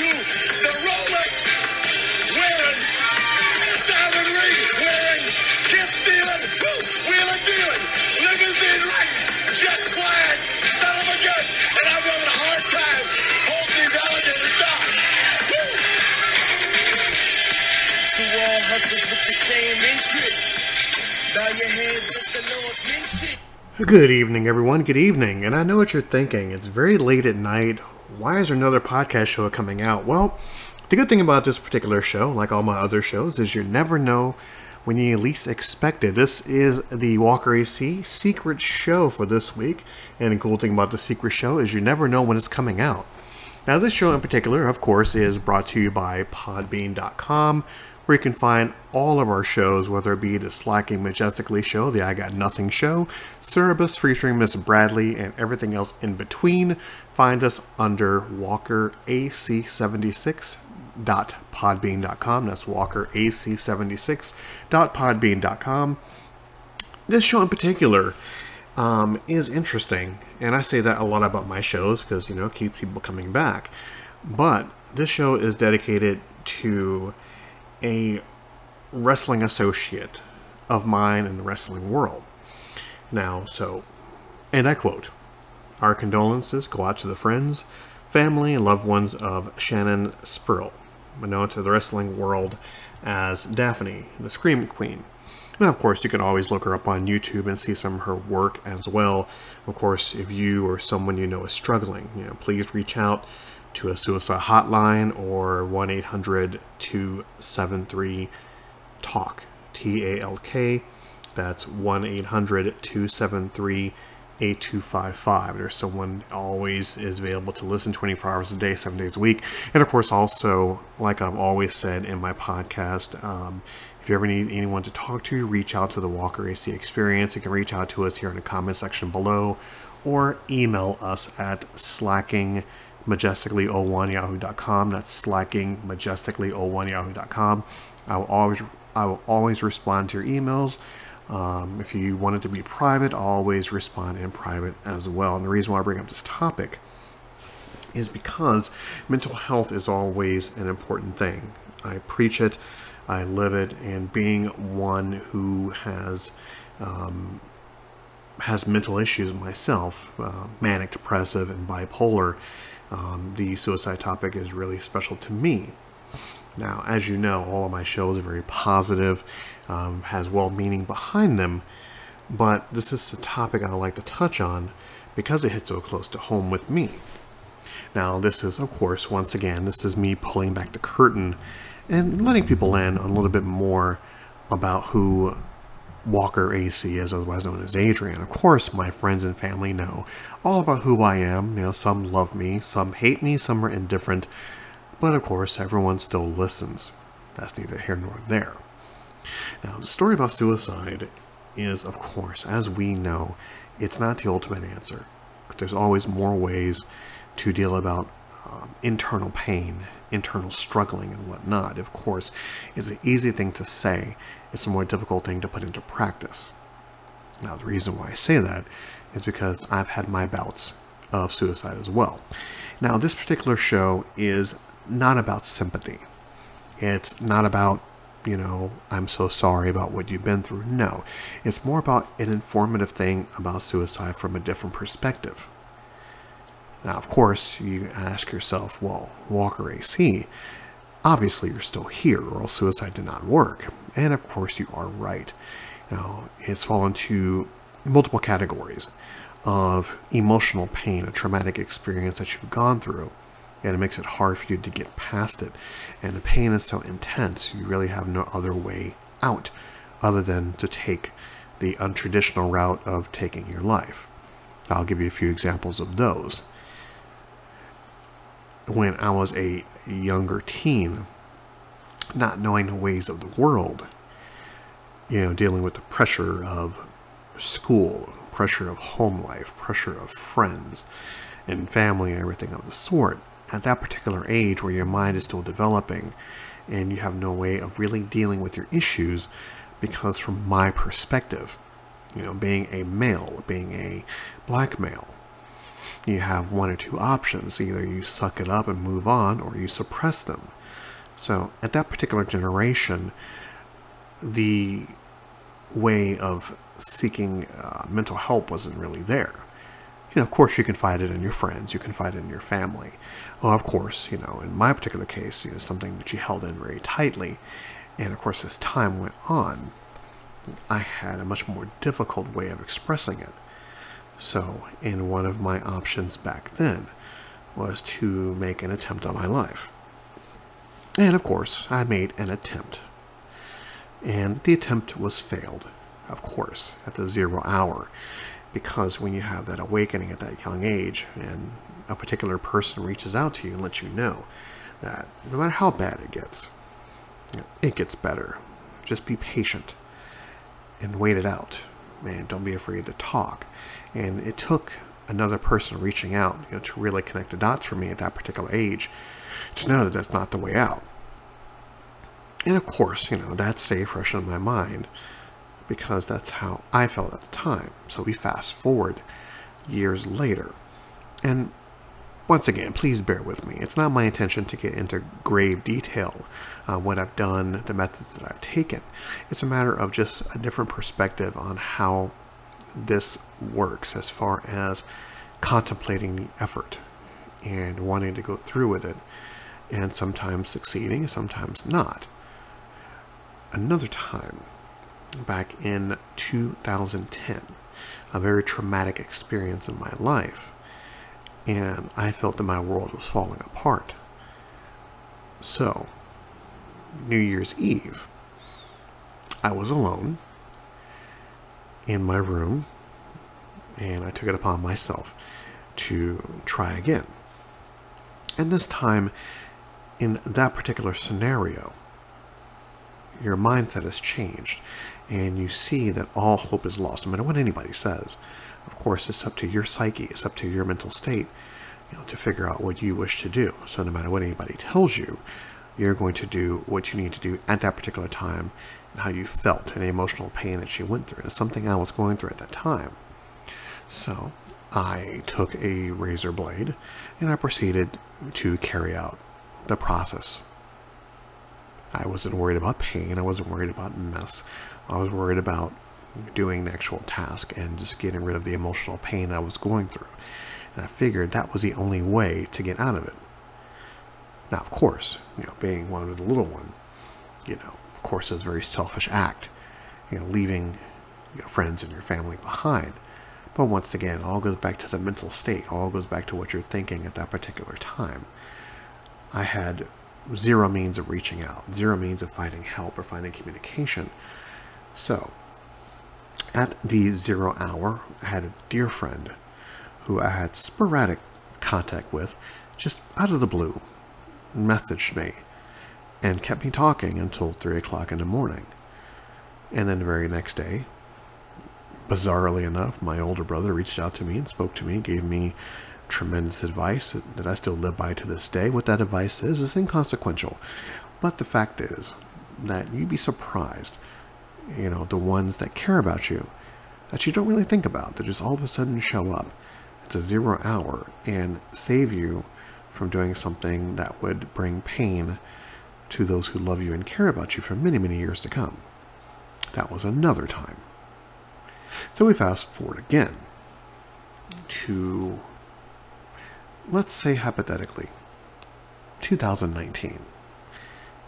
to the Rolex wearing, diamond ring wearing, stealing, woo, dealing, limousine riding, jet flying, son of a gun, and I'm having a hard time holding these alligators down. Woo! To all husbands with the same interests. Bow your as the Lord's mention. Good evening, everyone. Good evening. And I know what you're thinking. It's very late at night. Why is there another podcast show coming out? Well, the good thing about this particular show, like all my other shows, is you never know when you least expect it. This is the Walker AC secret show for this week. And the cool thing about the secret show is you never know when it's coming out. Now, this show in particular, of course, is brought to you by Podbean.com, where you can find all of our shows, whether it be the Slacking Majestically show, the I Got Nothing show, Cerebus featuring Miss Bradley, and everything else in between. Find us under Walker AC76.podbean.com. That's Walker AC76.podbean.com. This show in particular um, is interesting, and I say that a lot about my shows because you know it keeps people coming back. But this show is dedicated to a wrestling associate of mine in the wrestling world. Now, so, and I quote: "Our condolences go out to the friends, family, and loved ones of Shannon Spruill, known to the wrestling world as Daffney, the Scream Queen." Now, of course, you can always look her up on YouTube and see some of her work as well. Of course, if you or someone you know is struggling, you know, please reach out to a suicide hotline or 1 800 273 TALK. T A L K. That's 1 800 273 8255. There's someone always is available to listen 24 hours a day, seven days a week. And of course, also, like I've always said in my podcast, um, if you ever need anyone to talk to, reach out to the Walker AC Experience. You can reach out to us here in the comment section below or email us at slackingmajestically01yahoo.com. That's slacking majestically01 yahoo.com. I will always I will always respond to your emails. Um, if you want it to be private, I'll always respond in private as well. And the reason why I bring up this topic is because mental health is always an important thing. I preach it, I live it, and being one who has um, has mental issues myself, uh, manic depressive and bipolar, um, the suicide topic is really special to me. Now, as you know, all of my shows are very positive, um, has well-meaning behind them, but this is a topic I like to touch on because it hits so close to home with me. Now, this is, of course, once again, this is me pulling back the curtain and letting people in a little bit more about who Walker AC is, otherwise known as Adrian. Of course, my friends and family know all about who I am. You know, some love me, some hate me, some are indifferent, but of course, everyone still listens. That's neither here nor there. Now, the story about suicide is, of course, as we know, it's not the ultimate answer. There's always more ways to deal about um, internal pain, internal struggling, and whatnot. Of course, it's an easy thing to say. It's a more difficult thing to put into practice. Now, the reason why I say that is because I've had my bouts of suicide as well. Now, this particular show is not about sympathy. It's not about, you know, I'm so sorry about what you've been through. No, it's more about an informative thing about suicide from a different perspective. Now, of course, you ask yourself, well, Walker AC, obviously you're still here, or else suicide did not work. And of course, you are right. Now, it's fallen to multiple categories of emotional pain, a traumatic experience that you've gone through, and it makes it hard for you to get past it. And the pain is so intense, you really have no other way out other than to take the untraditional route of taking your life. I'll give you a few examples of those. When I was a younger teen, not knowing the ways of the world, you know, dealing with the pressure of school, pressure of home life, pressure of friends and family and everything of the sort, at that particular age where your mind is still developing and you have no way of really dealing with your issues because from my perspective you know being a male being a black male you have one or two options. Either you suck it up and move on, or you suppress them. So at that particular generation, the way of seeking uh, mental help wasn't really there. You know, of course, you can find it in your friends, you can find it in your family. Well, of course, you know, in my particular case, you know, something that you held in very tightly. And of course, as time went on, I had a much more difficult way of expressing it. So, in one of my options back then was to make an attempt on my life. And of course, I made an attempt. And the attempt was failed, of course, at the zero hour because when you have that awakening at that young age and a particular person reaches out to you and lets you know that no matter how bad it gets, it gets better. Just be patient and wait it out. And don't be afraid to talk. And it took another person reaching out you know, to really connect the dots for me at that particular age to know that that's not the way out. And of course, you know, that stayed fresh in my mind because that's how I felt at the time. So we fast forward years later. And once again, please bear with me. It's not my intention to get into grave detail on what I've done, the methods that I've taken. It's a matter of just a different perspective on how this works as far as contemplating the effort and wanting to go through with it, and sometimes succeeding, sometimes not. Another time, back in 2010, a very traumatic experience in my life, and I felt that my world was falling apart. So, New Year's Eve, I was alone in my room, and I took it upon myself to try again. And this time, in that particular scenario, your mindset has changed and you see that all hope is lost, no matter what anybody says. Of course, it's up to your psyche, it's up to your mental state you know, to figure out what you wish to do. So, no matter what anybody tells you, you're going to do what you need to do at that particular time how you felt and the emotional pain that she went through. It's something I was going through at that time. So, I took a razor blade and I proceeded to carry out the process. I wasn't worried about pain, I wasn't worried about mess. I was worried about doing the actual task and just getting rid of the emotional pain I was going through. And I figured that was the only way to get out of it. Now, of course, you know, being one of the little one, you know, of course, is a very selfish act, you know, leaving your friends and your family behind. But once again, all goes back to the mental state, all goes back to what you're thinking at that particular time. I had zero means of reaching out, zero means of finding help or finding communication. So, at the zero hour, I had a dear friend who I had sporadic contact with, just out of the blue, messaged me and kept me talking until 3 o'clock in the morning. And then the very next day, bizarrely enough, my older brother reached out to me and spoke to me, gave me tremendous advice that I still live by to this day. What that advice is, is inconsequential. But the fact is that you'd be surprised, you know, the ones that care about you, that you don't really think about, that just all of a sudden show up at a zero hour and save you from doing something that would bring pain to those who love you and care about you for many, many years to come. That was another time. So we fast forward again to let's say hypothetically, 2019.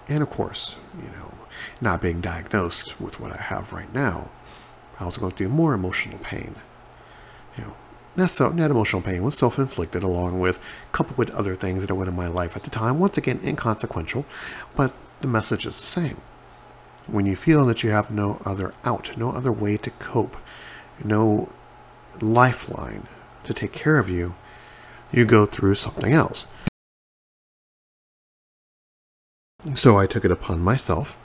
And of course, you know, not being diagnosed with what I have right now, I was going through more emotional pain. You know, that, so, that emotional pain was self inflicted, along with coupled with other things that went in my life at the time. Once again, inconsequential, but the message is the same. When you feel that you have no other out, no other way to cope, no lifeline to take care of you, you go through something else. So I took it upon myself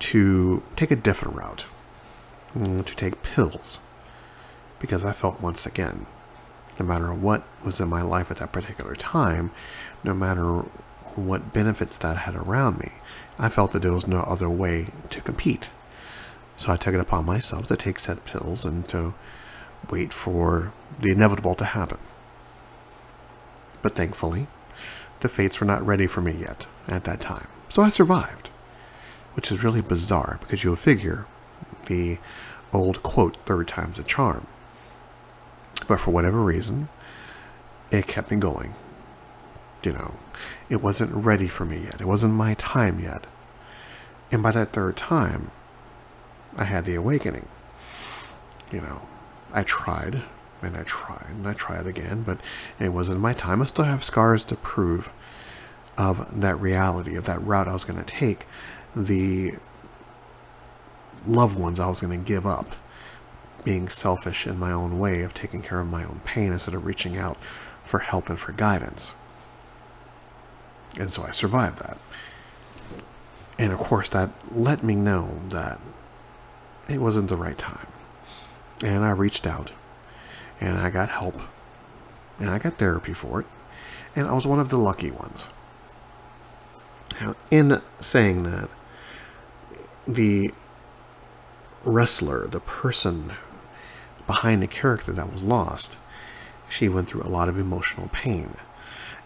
to take a different route, mm, to take pills, because I felt once again, no matter what was in my life at that particular time, no matter what benefits that had around me, I felt that there was no other way to compete. So I took it upon myself to take said pills and to wait for the inevitable to happen. But thankfully, the fates were not ready for me yet at that time. So I survived, which is really bizarre because you'll figure the old quote, third time's a charm. But for whatever reason, it kept me going. You know, it wasn't ready for me yet. It wasn't my time yet. And by that third time, I had the awakening. You know, I tried and I tried and I tried again, but it wasn't my time. I still have scars to prove of that reality, of that route I was going to take, the loved ones I was going to give up, being selfish in my own way of taking care of my own pain instead of reaching out for help and for guidance. And so I survived that. And of course, that let me know that it wasn't the right time. And I reached out and I got help and I got therapy for it. And I was one of the lucky ones. Now, in saying that, the wrestler, the person behind the character that was lost, she went through a lot of emotional pain.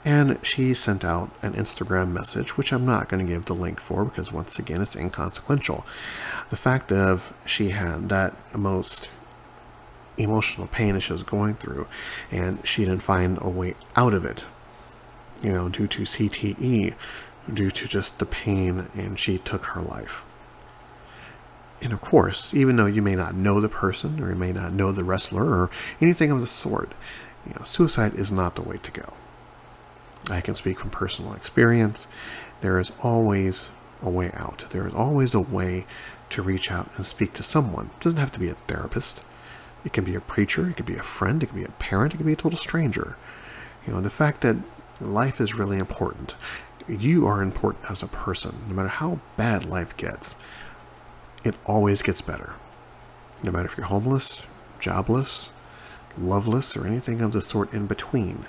And she sent out an Instagram message, which I'm not going to give the link for because, once again, it's inconsequential. The fact of she had that most emotional pain that she was going through, and she didn't find a way out of it, you know, due to CTE, due to just the pain, and she took her life. And of course, even though you may not know the person or you may not know the wrestler or anything of the sort, you know, suicide is not the way to go. I can speak from personal experience. There is always a way out. There is always a way to reach out and speak to someone. It doesn't have to be a therapist. It can be a preacher, it could be a friend, it could be a parent, it could be a total stranger. You know, the fact that life is really important. You are important as a person, no matter how bad life gets it always gets better. No matter if you're homeless, jobless, loveless, or anything of the sort in between.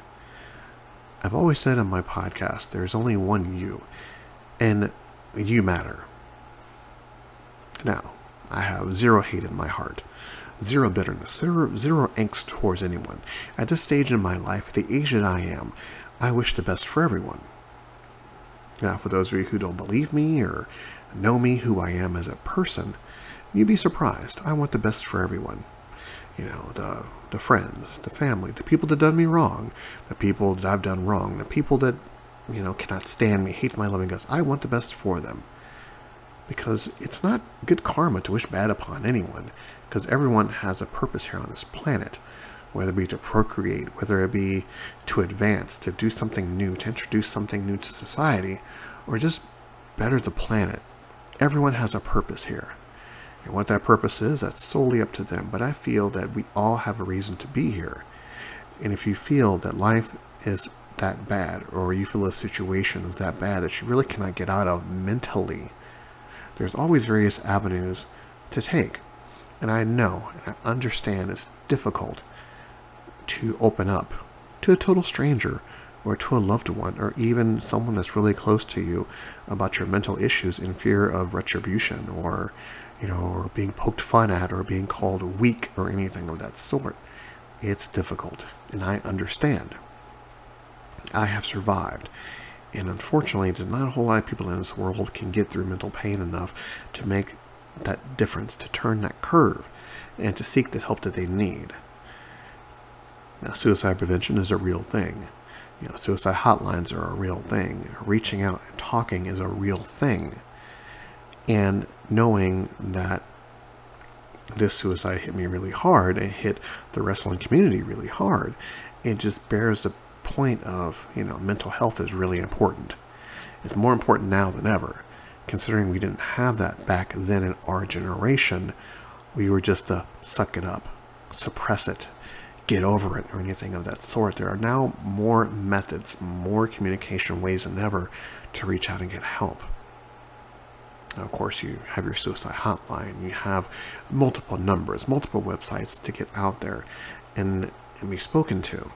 I've always said on my podcast there's only one you, and you matter. Now, I have zero hate in my heart, zero bitterness, zero, zero angst towards anyone. At this stage in my life, the age that I am, I wish the best for everyone. Now, for those of you who don't believe me or know me, who I am as a person, you'd be surprised. I want the best for everyone. You know, the the friends, the family, the people that done me wrong, the people that I've done wrong, the people that, you know, cannot stand me, hate my loving guts. I want the best for them. Because it's not good karma to wish bad upon anyone, because everyone has a purpose here on this planet, whether it be to procreate, whether it be to advance, to do something new, to introduce something new to society, or just better the planet. Everyone has a purpose here. And what that purpose is, that's solely up to them. But I feel that we all have a reason to be here. And if you feel that life is that bad, or you feel a situation is that bad that you really cannot get out of mentally, there's always various avenues to take. And I know, and I understand it's difficult to open up to a total stranger or to a loved one or even someone that's really close to you about your mental issues in fear of retribution or you know or being poked fun at or being called weak or anything of that sort. It's difficult and i understand. I have survived and unfortunately there's not a whole lot of people in this world can get through mental pain enough to make that difference to turn that curve and to seek the help that they need now suicide prevention is a real thing you know, suicide hotlines are a real thing. Reaching out and talking is a real thing. And knowing that this suicide hit me really hard and hit the wrestling community really hard, it just bears the point of, you know, mental health is really important. It's more important now than ever. Considering we didn't have that back then in our generation, we were just to suck it up, suppress it, get over it or anything of that sort. There are now more methods, more communication ways than ever to reach out and get help. Now, of course, you have your suicide hotline, you have multiple numbers, multiple websites to get out there and, and be spoken to.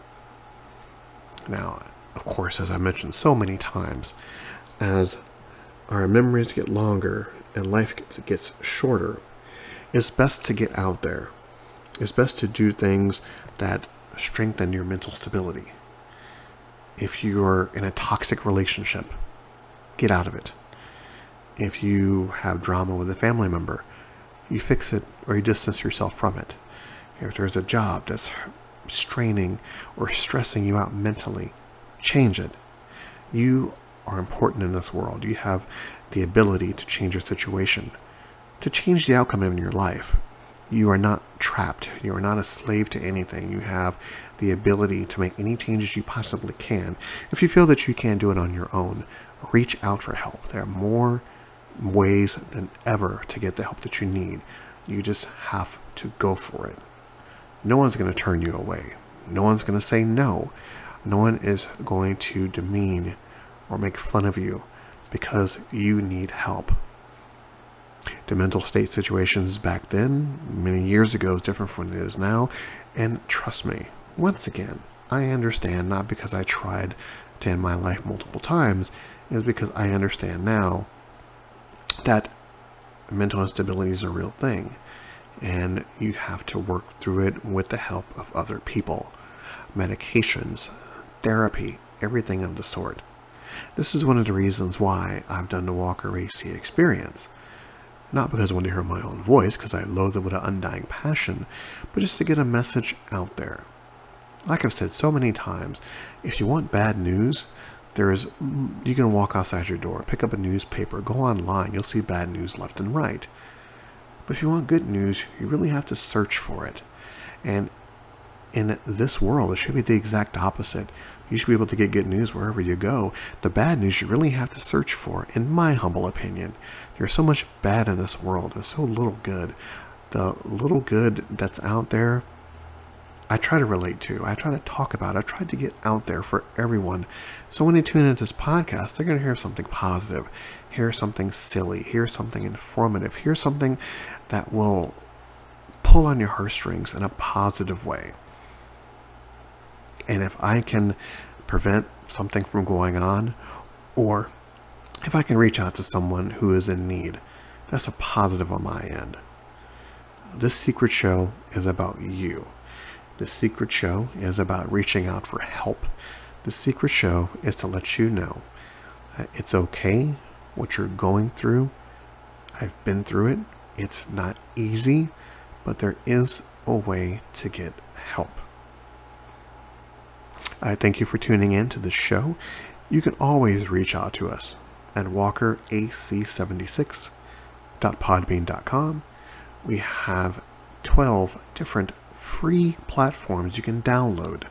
Now, of course, as I mentioned so many times, as our memories get longer and life gets, gets shorter, it's best to get out there it's best to do things that strengthen your mental stability. If you're in a toxic relationship, get out of it. If you have drama with a family member, you fix it or you distance yourself from it. If there's a job that's straining or stressing you out mentally, change it. You are important in this world. You have the ability to change your situation, to change the outcome in your life. You are not trapped. You are not a slave to anything. You have the ability to make any changes you possibly can. If you feel that you can't do it on your own, reach out for help. There are more ways than ever to get the help that you need. You just have to go for it. No one's going to turn you away. No one's going to say no. No one is going to demean or make fun of you because you need help. The mental state situations back then, many years ago, is different from it is now. And trust me, once again, I understand not because I tried to end my life multiple times, is because I understand now that mental instability is a real thing and you have to work through it with the help of other people. Medications, therapy, everything of the sort. This is one of the reasons why I've done the Walker AC experience. Not because I want to hear my own voice, because I loathe it with an undying passion, but just to get a message out there. Like I've said so many times, if you want bad news, there is mm, you can walk outside your door, pick up a newspaper, go online, you'll see bad news left and right. But if you want good news, you really have to search for it. And in this world, it should be the exact opposite. You should be able to get good news wherever you go. The bad news you really have to search for, in my humble opinion. There's so much bad in this world, there's so little good. The little good that's out there, I try to relate to. I try to talk about. I try to get out there for everyone. So when they tune into this podcast, they're going to hear something positive, hear something silly, hear something informative, hear something that will pull on your heartstrings in a positive way. And if I can prevent something from going on, or if I can reach out to someone who is in need, that's a positive on my end. This secret show is about you. The secret show is about reaching out for help. The secret show is to let you know it's okay what you're going through. I've been through it. It's not easy, but there is a way to get help. I thank you for tuning in to the show. You can always reach out to us at walkerac76.podbean.com. We have 12 different free platforms you can download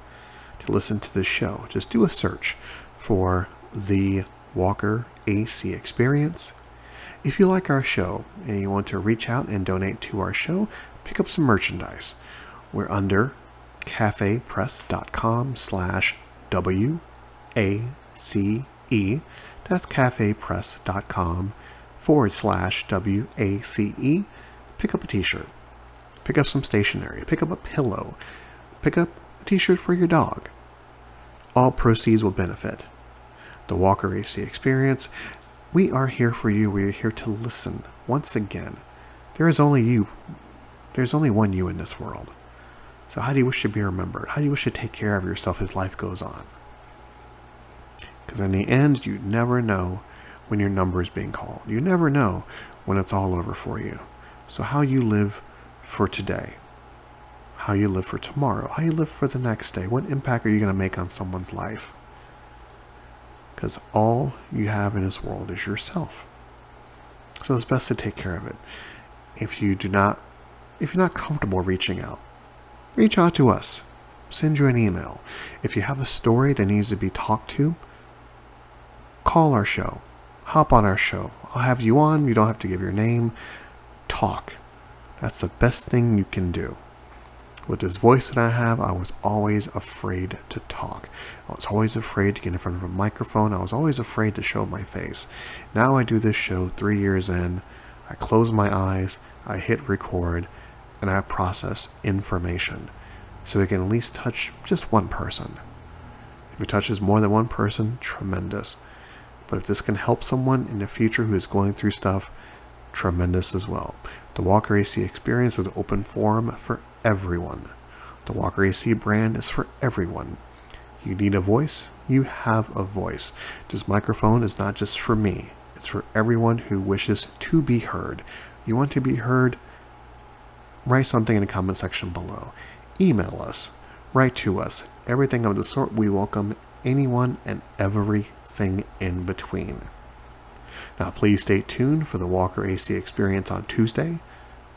to listen to this show. Just do a search for the Walker AC Experience. If you like our show and you want to reach out and donate to our show, pick up some merchandise. We're under cafepress.com slash W-A-C-E. That's cafepress.com forward slash W-A-C-E. Pick up a t-shirt. Pick up some stationery. Pick up a pillow. Pick up a t-shirt for your dog. All proceeds will benefit the Walker AC Experience. We are here for you. We are here to listen. Once again, there is only you. There's only one you in this world. So, how do you wish to be remembered? How do you wish to take care of yourself as life goes on? Because in the end, you never know when your number is being called. You never know when it's all over for you. So, how you live for today, how you live for tomorrow, how you live for the next day, what impact are you going to make on someone's life? Because all you have in this world is yourself. So it's best to take care of it. If you do not, if you're not comfortable reaching out, reach out to us. Send you an email. If you have a story that needs to be talked to, call our show. Hop on our show. I'll have you on. You don't have to give your name. Talk. That's the best thing you can do. With this voice that I have, I was always afraid to talk. I was always afraid to get in front of a microphone. I was always afraid to show my face. Now I do this show three years in. I close my eyes, I hit record, and I process information. So it can at least touch just one person. If it touches more than one person, tremendous. But if this can help someone in the future who is going through stuff, tremendous as well. The Walker AC experience is open forum for everyone. The Walker AC brand is for everyone. You need a voice? You have a voice. This microphone is not just for me, it's for everyone who wishes to be heard. You want to be heard? Write something in the comment section below. Email us. Write to us. Everything of the sort. We welcome anyone and everything in between. Now, please stay tuned for the Walker AC experience on Tuesday,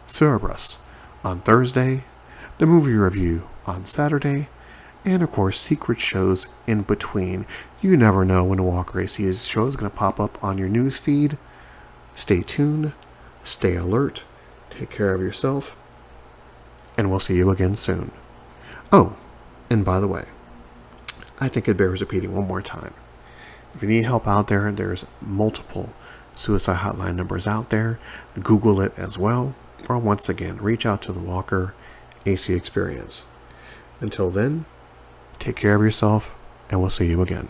Cerebrus on Thursday, the movie review on Saturday, and of course, secret shows in between. You never know when a Walker AC show is going to pop up on your news feed. Stay tuned, stay alert, take care of yourself, and we'll see you again soon. Oh, and by the way, I think it bears repeating one more time. If you need help out there, there's multiple suicide hotline numbers out there. Google it as well. Or once again, reach out to the Walker AC Experience. Until then, take care of yourself, and we'll see you again.